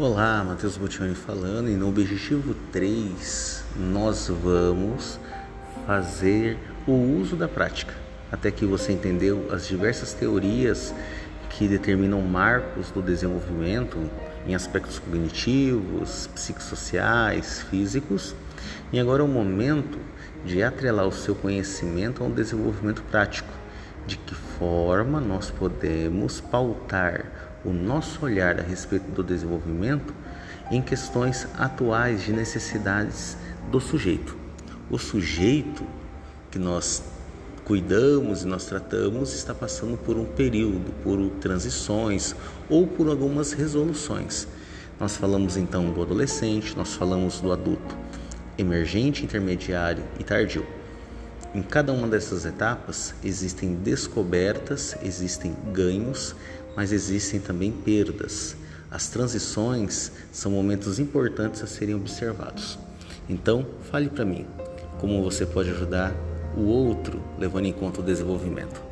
Olá, Matheus Botioni falando e no objetivo 3 nós vamos fazer o uso da prática, até que você entendeu as diversas teorias que determinam marcos do desenvolvimento em aspectos cognitivos, psicossociais, físicos, e agora é o momento de atrelar o seu conhecimento a um desenvolvimento prático. De que forma nós podemos pautar o nosso olhar a respeito do desenvolvimento em questões atuais de necessidades do sujeito. O sujeito que nós cuidamos e nós tratamos está passando por um período, por transições ou por algumas resoluções. Nós falamos então do adolescente, nós falamos do adulto emergente, intermediário e tardio. Em cada uma dessas etapas existem descobertas, existem ganhos, mas existem também perdas. As transições são momentos importantes a serem observados. Então, fale para mim como você pode ajudar o outro levando em conta o desenvolvimento.